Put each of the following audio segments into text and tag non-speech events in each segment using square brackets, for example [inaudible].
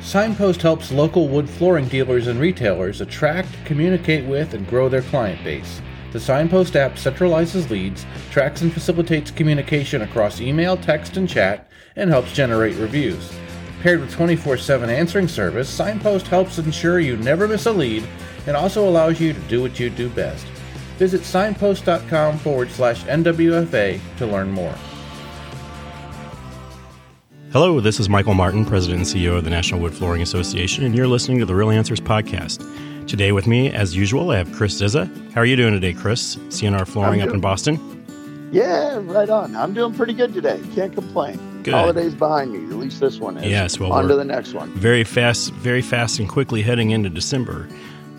Signpost helps local wood flooring dealers and retailers attract, communicate with, and grow their client base. The Signpost app centralizes leads, tracks and facilitates communication across email, text, and chat, and helps generate reviews. Paired with 24 7 answering service, Signpost helps ensure you never miss a lead and also allows you to do what you do best. Visit signpost.com forward slash NWFA to learn more. Hello, this is Michael Martin, President and CEO of the National Wood Flooring Association, and you're listening to the Real Answers Podcast. Today with me, as usual, I have Chris Zizza. How are you doing today, Chris? CNR Flooring up in Boston? Yeah, right on. I'm doing pretty good today. Can't complain. Good. Holidays behind me. At least this one is. Yes, well, on to the next one. Very fast, very fast and quickly heading into December.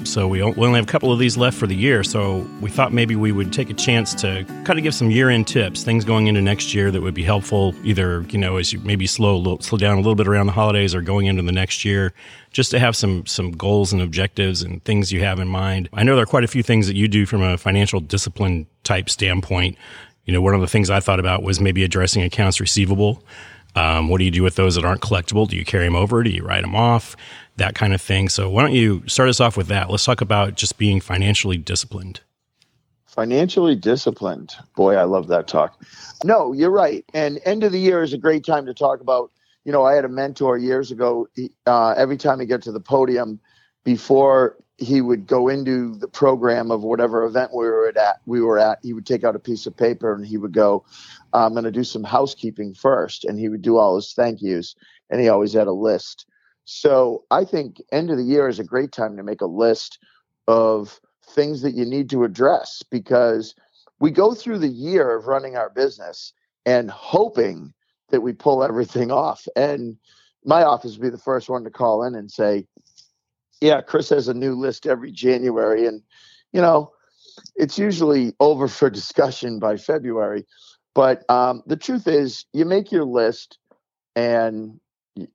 So we we only have a couple of these left for the year. So we thought maybe we would take a chance to kind of give some year-end tips, things going into next year that would be helpful. Either you know as you maybe slow slow down a little bit around the holidays, or going into the next year, just to have some some goals and objectives and things you have in mind. I know there are quite a few things that you do from a financial discipline type standpoint. You know, one of the things I thought about was maybe addressing accounts receivable. Um, what do you do with those that aren't collectible? Do you carry them over? Do you write them off? That kind of thing. So, why don't you start us off with that? Let's talk about just being financially disciplined. Financially disciplined. Boy, I love that talk. No, you're right. And end of the year is a great time to talk about. You know, I had a mentor years ago. Uh, every time he got to the podium, before he would go into the program of whatever event we were at, we were at, he would take out a piece of paper and he would go, "I'm going to do some housekeeping first. and he would do all his thank yous, and he always had a list. So I think end of the year is a great time to make a list of things that you need to address because we go through the year of running our business and hoping that we pull everything off. And my office would be the first one to call in and say, Yeah, Chris has a new list every January. And, you know, it's usually over for discussion by February. But um, the truth is, you make your list, and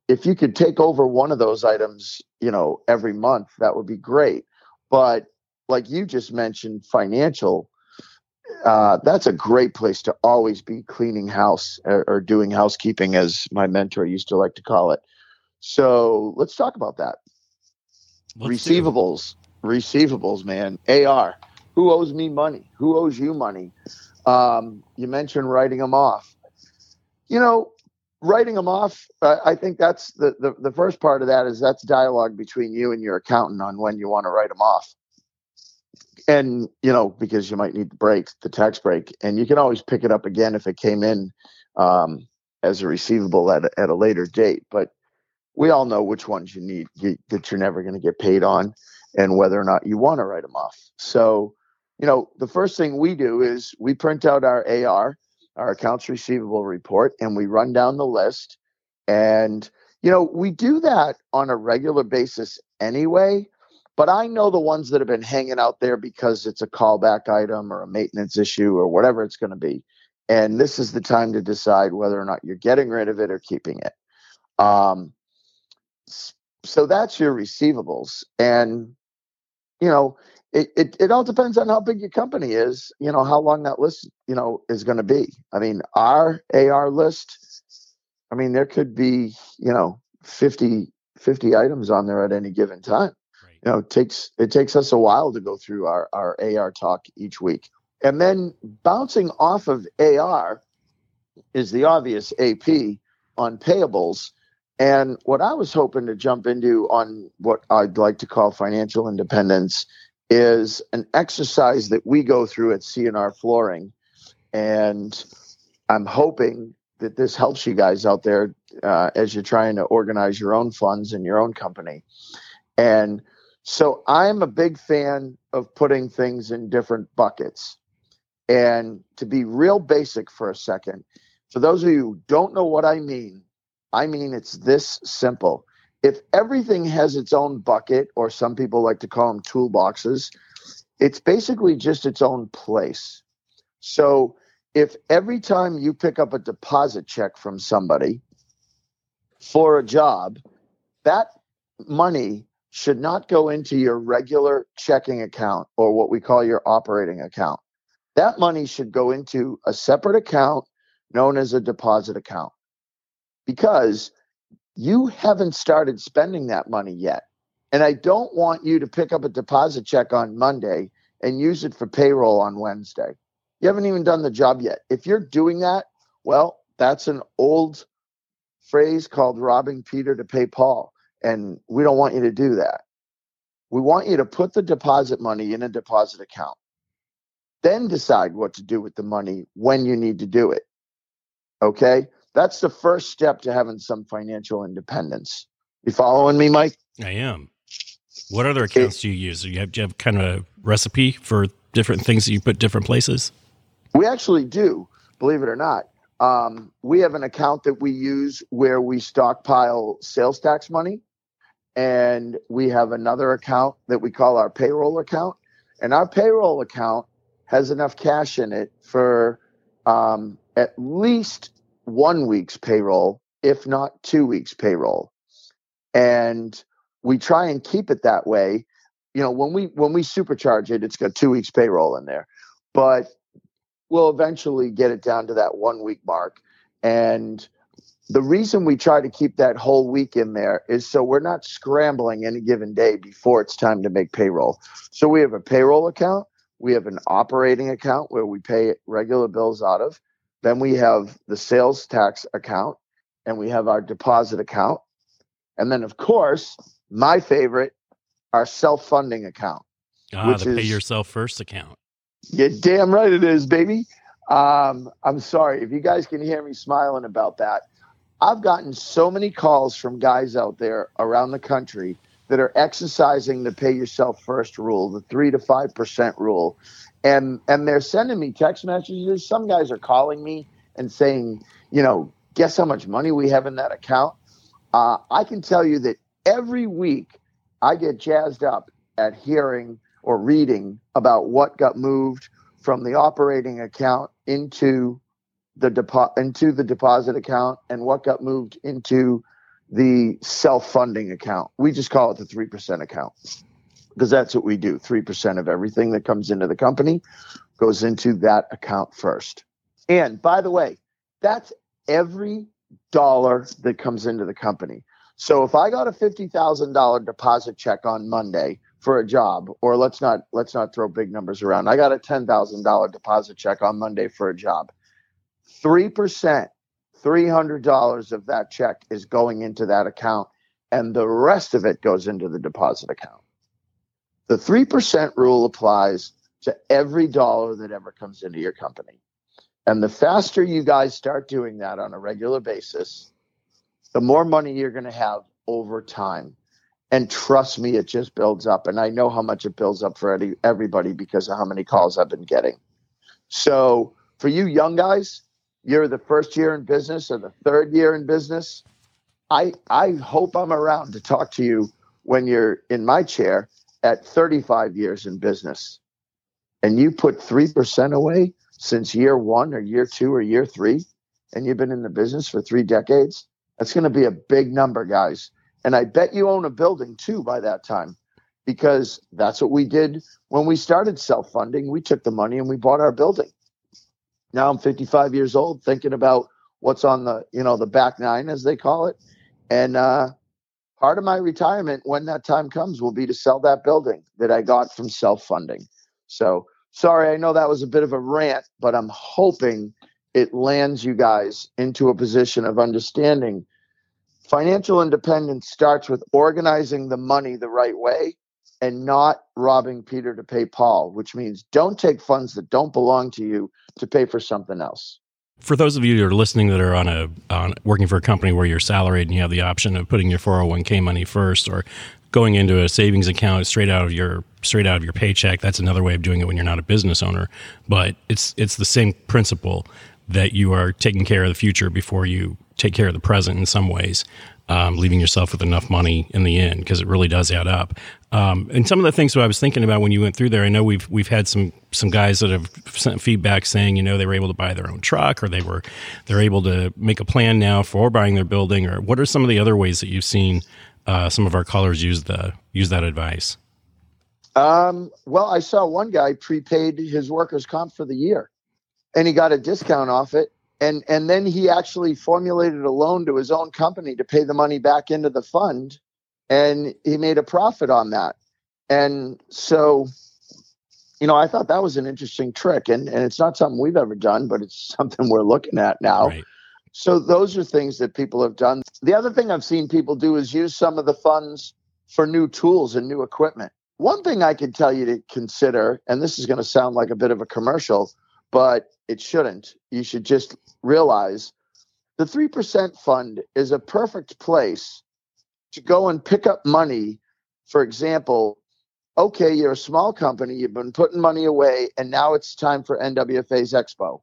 if you could take over one of those items, you know, every month, that would be great. But like you just mentioned, financial, uh, that's a great place to always be cleaning house or, or doing housekeeping, as my mentor used to like to call it. So let's talk about that. Let's receivables, receivables, man. AR. Who owes me money? Who owes you money? Um, you mentioned writing them off. You know, writing them off. Uh, I think that's the, the the first part of that is that's dialogue between you and your accountant on when you want to write them off. And you know, because you might need the break, the tax break, and you can always pick it up again if it came in um, as a receivable at a, at a later date. But we all know which ones you need you, that you're never going to get paid on, and whether or not you want to write them off. So, you know, the first thing we do is we print out our AR, our accounts receivable report, and we run down the list. And you know, we do that on a regular basis anyway. But I know the ones that have been hanging out there because it's a callback item or a maintenance issue or whatever it's going to be. And this is the time to decide whether or not you're getting rid of it or keeping it. Um, so that's your receivables. And, you know, it, it, it all depends on how big your company is, you know, how long that list, you know, is going to be. I mean, our AR list, I mean, there could be, you know, 50, 50 items on there at any given time Right. you know it takes it takes us a while to go through our our AR talk each week. And then bouncing off of AR is the obvious AP on payables. And what I was hoping to jump into on what I'd like to call financial independence is an exercise that we go through at CNR Flooring. And I'm hoping that this helps you guys out there uh, as you're trying to organize your own funds in your own company. And so I'm a big fan of putting things in different buckets. And to be real basic for a second, for those of you who don't know what I mean, I mean it's this simple. If everything has its own bucket, or some people like to call them toolboxes, it's basically just its own place. So if every time you pick up a deposit check from somebody for a job, that money should not go into your regular checking account or what we call your operating account. That money should go into a separate account known as a deposit account. Because you haven't started spending that money yet. And I don't want you to pick up a deposit check on Monday and use it for payroll on Wednesday. You haven't even done the job yet. If you're doing that, well, that's an old phrase called robbing Peter to pay Paul. And we don't want you to do that. We want you to put the deposit money in a deposit account, then decide what to do with the money when you need to do it. Okay? That's the first step to having some financial independence. You following me, Mike? I am. What other accounts do you use? Do you have, do you have kind of a recipe for different things that you put different places? We actually do, believe it or not. Um, we have an account that we use where we stockpile sales tax money. And we have another account that we call our payroll account. And our payroll account has enough cash in it for um, at least one week's payroll, if not two weeks' payroll. And we try and keep it that way. You know, when we when we supercharge it, it's got two weeks payroll in there. But we'll eventually get it down to that one week mark. And the reason we try to keep that whole week in there is so we're not scrambling any given day before it's time to make payroll. So we have a payroll account, we have an operating account where we pay regular bills out of. Then we have the sales tax account and we have our deposit account. And then, of course, my favorite, our self funding account. Ah, which the is, pay yourself first account. You're damn right it is, baby. Um, I'm sorry if you guys can hear me smiling about that. I've gotten so many calls from guys out there around the country that are exercising the pay yourself first rule, the three to five percent rule, and and they're sending me text messages. Some guys are calling me and saying, you know, guess how much money we have in that account. Uh, I can tell you that every week I get jazzed up at hearing or reading about what got moved from the operating account into the depo- into the deposit account and what got moved into the self-funding account. We just call it the 3% account because that's what we do. 3% of everything that comes into the company goes into that account first. And by the way, that's every dollar that comes into the company. So if I got a $50,000 deposit check on Monday for a job or let's not let's not throw big numbers around. I got a $10,000 deposit check on Monday for a job 3%, $300 of that check is going into that account, and the rest of it goes into the deposit account. The 3% rule applies to every dollar that ever comes into your company. And the faster you guys start doing that on a regular basis, the more money you're going to have over time. And trust me, it just builds up. And I know how much it builds up for everybody because of how many calls I've been getting. So, for you young guys, you're the first year in business or the third year in business, I I hope I'm around to talk to you when you're in my chair at 35 years in business. And you put 3% away since year 1 or year 2 or year 3 and you've been in the business for 3 decades. That's going to be a big number, guys. And I bet you own a building too by that time because that's what we did when we started self funding. We took the money and we bought our building now I'm 55 years old, thinking about what's on the you know the back nine as they call it, and uh, part of my retirement when that time comes will be to sell that building that I got from self funding. So sorry, I know that was a bit of a rant, but I'm hoping it lands you guys into a position of understanding. Financial independence starts with organizing the money the right way and not robbing Peter to pay Paul, which means don't take funds that don't belong to you to pay for something else. For those of you that are listening that are on a on working for a company where you're salaried and you have the option of putting your 401k money first or going into a savings account straight out of your straight out of your paycheck, that's another way of doing it when you're not a business owner, but it's it's the same principle that you are taking care of the future before you take care of the present in some ways um, leaving yourself with enough money in the end because it really does add up. Um, and some of the things that I was thinking about when you went through there, I know we've we've had some some guys that have sent feedback saying you know they were able to buy their own truck or they were they're able to make a plan now for buying their building or what are some of the other ways that you've seen uh, some of our callers use the use that advice? Um, well, I saw one guy prepaid his workers' comp for the year, and he got a discount off it and and then he actually formulated a loan to his own company to pay the money back into the fund and he made a profit on that. And so you know i thought that was an interesting trick and and it's not something we've ever done but it's [laughs] something we're looking at now. Right. so those are things that people have done. The other thing i've seen people do is use some of the funds for new tools and new equipment. One thing i can tell you to consider and this is going to sound like a bit of a commercial but it shouldn't. You should just realize the 3% fund is a perfect place to go and pick up money. For example, okay, you're a small company, you've been putting money away, and now it's time for NWFA's Expo.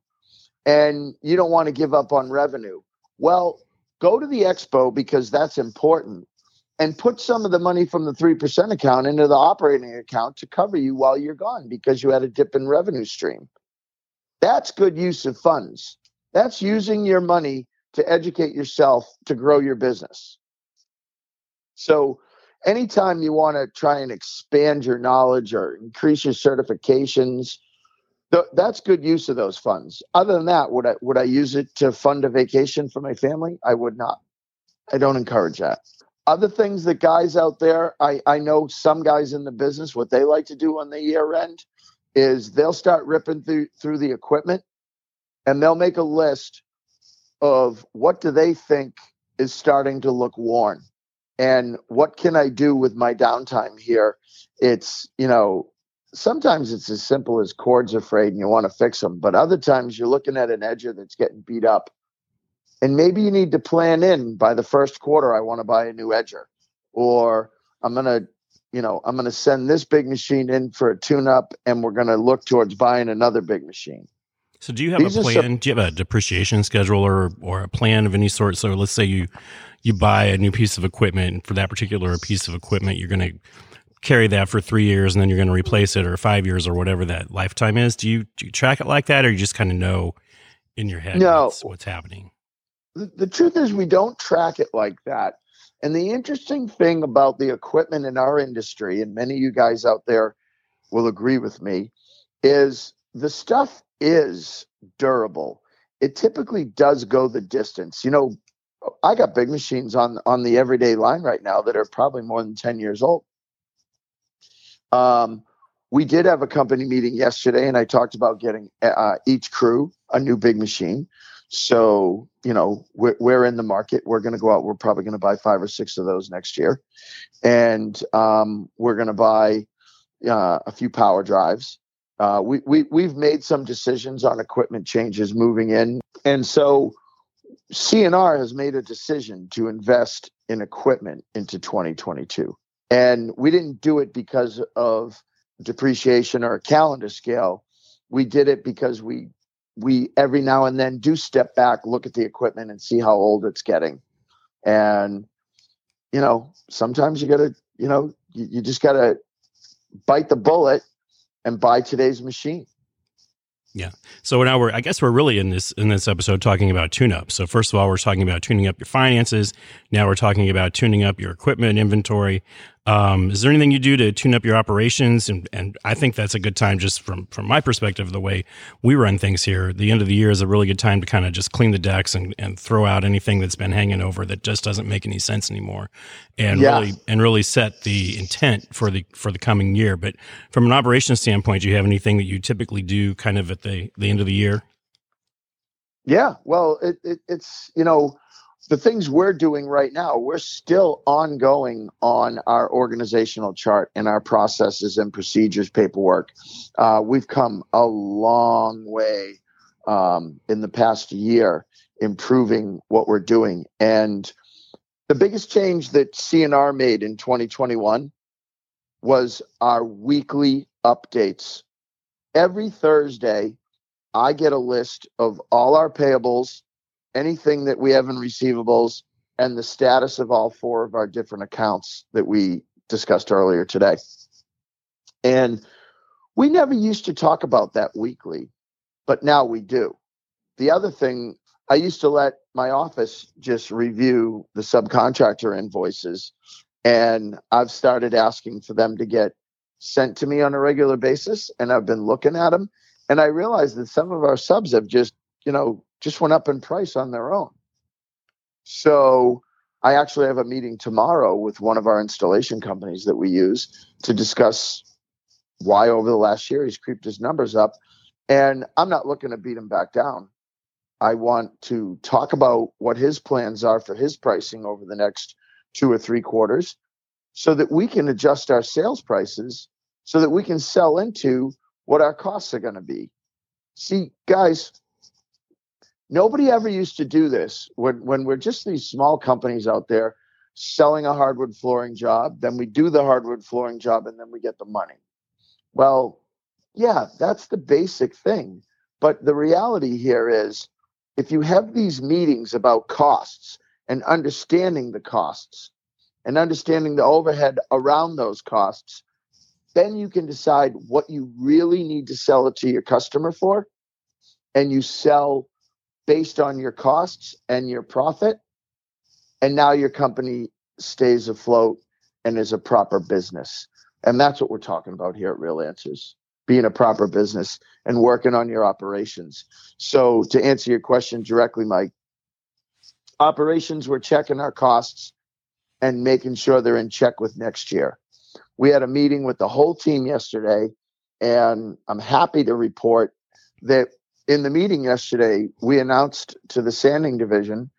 And you don't want to give up on revenue. Well, go to the Expo because that's important and put some of the money from the 3% account into the operating account to cover you while you're gone because you had a dip in revenue stream. That's good use of funds. That's using your money to educate yourself to grow your business. So, anytime you want to try and expand your knowledge or increase your certifications, th- that's good use of those funds. Other than that, would I would I use it to fund a vacation for my family? I would not. I don't encourage that. Other things that guys out there, I, I know some guys in the business, what they like to do on the year end is they'll start ripping through through the equipment and they'll make a list of what do they think is starting to look worn and what can I do with my downtime here? It's, you know, sometimes it's as simple as cords are frayed and you want to fix them, but other times you're looking at an edger that's getting beat up. And maybe you need to plan in by the first quarter, I want to buy a new edger, or I'm going to you know, I'm going to send this big machine in for a tune up and we're going to look towards buying another big machine. So do you have These a plan? Some, do you have a depreciation schedule or or a plan of any sort? So let's say you you buy a new piece of equipment and for that particular piece of equipment you're going to carry that for 3 years and then you're going to replace it or 5 years or whatever that lifetime is. Do you do you track it like that or you just kind of know in your head no. what's, what's happening? The, the truth is we don't track it like that and the interesting thing about the equipment in our industry, and many of you guys out there will agree with me, is the stuff is durable. It typically does go the distance. You know, I got big machines on on the everyday line right now that are probably more than 10 years old. Um, we did have a company meeting yesterday, and I talked about getting uh, each crew a new big machine. So, you know, we're, we're in the market. We're going to go out. We're probably going to buy five or six of those next year. And um, we're going to buy uh, a few power drives. Uh, we, we, we've made some decisions on equipment changes moving in. And so CNR has made a decision to invest in equipment into 2022. And we didn't do it because of depreciation or a calendar scale. We did it because we we every now and then do step back, look at the equipment, and see how old it's getting. And you know, sometimes you got to, you know, you, you just got to bite the bullet and buy today's machine. Yeah. So now we're, I guess we're really in this in this episode talking about tune up. So first of all, we're talking about tuning up your finances. Now we're talking about tuning up your equipment inventory. Um, is there anything you do to tune up your operations? And, and I think that's a good time, just from from my perspective, the way we run things here. The end of the year is a really good time to kind of just clean the decks and, and throw out anything that's been hanging over that just doesn't make any sense anymore, and yeah. really and really set the intent for the for the coming year. But from an operations standpoint, do you have anything that you typically do kind of at the the end of the year? Yeah, well, it, it, it's you know the things we're doing right now, we're still ongoing on our organizational chart and our processes and procedures paperwork. Uh, we've come a long way um, in the past year improving what we're doing. And the biggest change that CNR made in 2021 was our weekly updates. Every Thursday, I get a list of all our payables anything that we have in receivables, and the status of all four of our different accounts that we discussed earlier today. And we never used to talk about that weekly, but now we do. The other thing, I used to let my office just review the subcontractor invoices, and I've started asking for them to get sent to me on a regular basis, and I've been looking at them. And I realized that some of our subs have just, you know, just went up in price on their own. So I actually have a meeting tomorrow with one of our installation companies that we use to discuss why over the last year he's creeped his numbers up. And I'm not looking to beat him back down. I want to talk about what his plans are for his pricing over the next two or three quarters so that we can adjust our sales prices so that we can sell into what our costs are going to be. See, guys, nobody ever used to do this when, when we're just these small companies out there selling a hardwood flooring job, then we do the hardwood flooring job and then we get the money. Well, yeah, that's the basic thing. But the reality here is if you have these meetings about costs and understanding the costs and understanding the overhead around those costs, then you can decide what you really need to sell it to your customer for. And you sell based on your costs and your profit. And now your company stays afloat and is a proper business. And that's what we're talking about here at Real Answers being a proper business and working on your operations. So, to answer your question directly, Mike, operations, we're checking our costs and making sure they're in check with next year. We had a meeting with the whole team yesterday, and I'm happy to report that in the meeting yesterday, we announced to the sanding division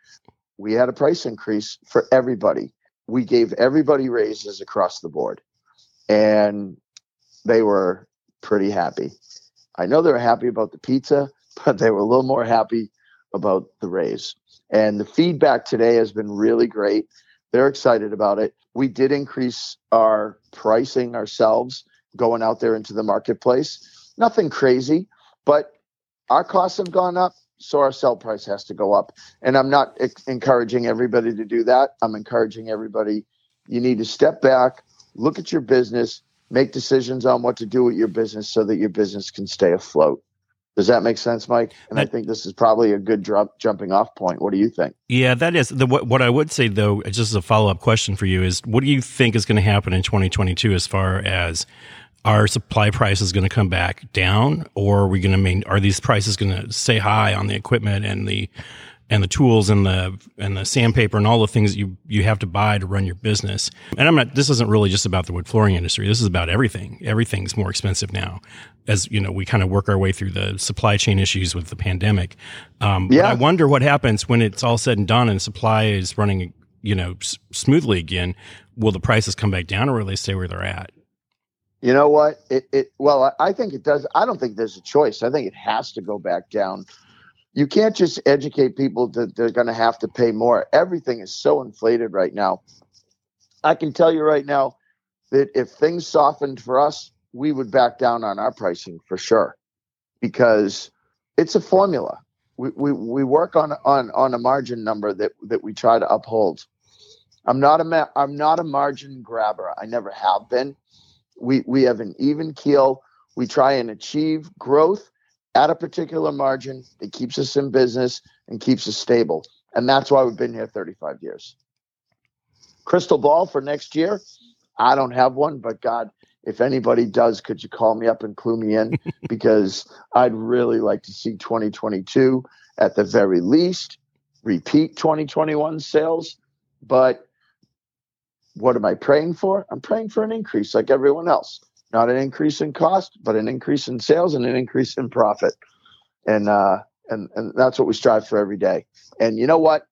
we had a price increase for everybody. We gave everybody raises across the board, and they were pretty happy. I know they were happy about the pizza, [laughs] but they were a little more happy about the raise. And the feedback today has been really great. They're excited about it. We did increase our pricing ourselves going out there into the marketplace. Nothing crazy, but our costs have gone up, so our sell price has to go up. And I'm not encouraging everybody to do that. I'm encouraging everybody you need to step back, look at your business, make decisions on what to do with your business so that your business can stay afloat. Does that make sense, Mike? And that, I think this is probably a good drop, jumping off point. What do you think? Yeah, that is the what, what I would say though. Just as a follow up question for you is, what do you think is going to happen in 2022 as far as our supply price is going to come back down, or are we going to main? Are these prices going to stay high on the equipment and the and the tools and the and the sandpaper and all the things you you have to buy to run your business. And I'm not. This isn't really just about the wood flooring industry. This is about everything. Everything's more expensive now, as you know. We kind of work our way through the supply chain issues with the pandemic. Um, yeah. I wonder what happens when it's all said and done and supply is running, you know, s- smoothly again. Will the prices come back down, or will they stay where they're at? You know what? It, it well, I think it does. I don't think there's a choice. I think it has to go back down you can't just educate people that they're going to have to pay more. Everything is so inflated right now. I can tell you right now that if things softened for us, we would back down on our pricing for sure because it's a formula. We, we, we work on, on, on a margin number that, that we try to uphold. I'm not a ma- I'm not a margin grabber. I never have been. We we have an even keel. We try and achieve growth at a particular margin. It keeps us in business and keeps us stable. And that's why we've been here 35 years. Crystal ball for next year? I don't have one, but God, if anybody does, could you call me up and clue me in? [laughs] because I'd really like to see 2022 at the very least repeat 2021 sales. But what am I praying for? I'm praying for an increase like everyone else not an increase in cost, but an increase in sales and an increase in profit. And uh, and and that's what we strive for every day. And you know what?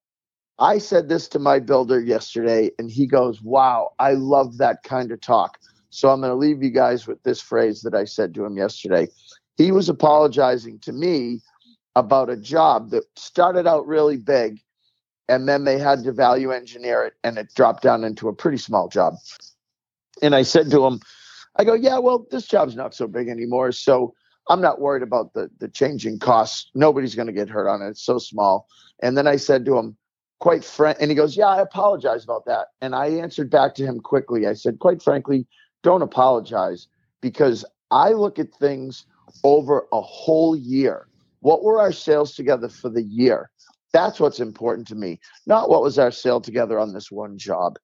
I said this to my builder yesterday, and he goes, "Wow, I love that kind of talk." So I'm going to leave you guys with this phrase that I said to him yesterday. He was apologizing to me about a job that started out really big, and then they had to value engineer it, and it dropped down into a pretty small job. And I said to him, I go, yeah, well, this job's not so big anymore. So I'm not worried about the, the changing costs. Nobody's going to get hurt on it. It's so small. And then I said to him, quite frank, and he goes, yeah, I apologize about that. And I answered back to him quickly. I said, quite frankly, don't apologize because I look at things over a whole year. What were our sales together for the year? That's what's important to me, not what was our sale together on this one job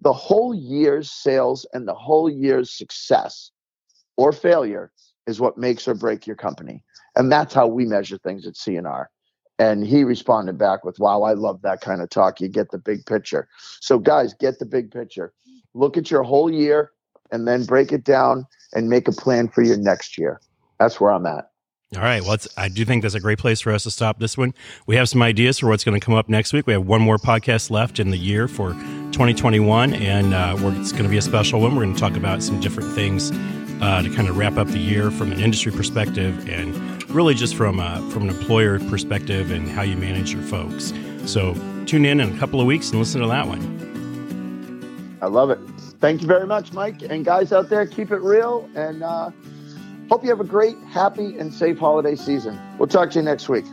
the whole year's sales and the whole year's success or failure is what makes or break your company. And that's how we measure things at CNR. And he responded back with, Wow, I love that kind of talk. You get the big picture. So, guys, get the big picture. Look at your whole year and then break it down and make a plan for your next year. That's where I'm at. All right. Well, I do think that's a great place for us to stop this one. We have some ideas for what's going to come up next week. We have one more podcast left in the year for 2021, and uh, it's going to be a special one. We're going to talk about some different things uh, to kind of wrap up the year from an industry perspective and really just from, uh, from an employer perspective and how you manage your folks. So tune in in a couple of weeks and listen to that one. I love it. Thank you very much, Mike. And guys out there, keep it real and uh, hope you have a great, happy, and safe holiday season. We'll talk to you next week.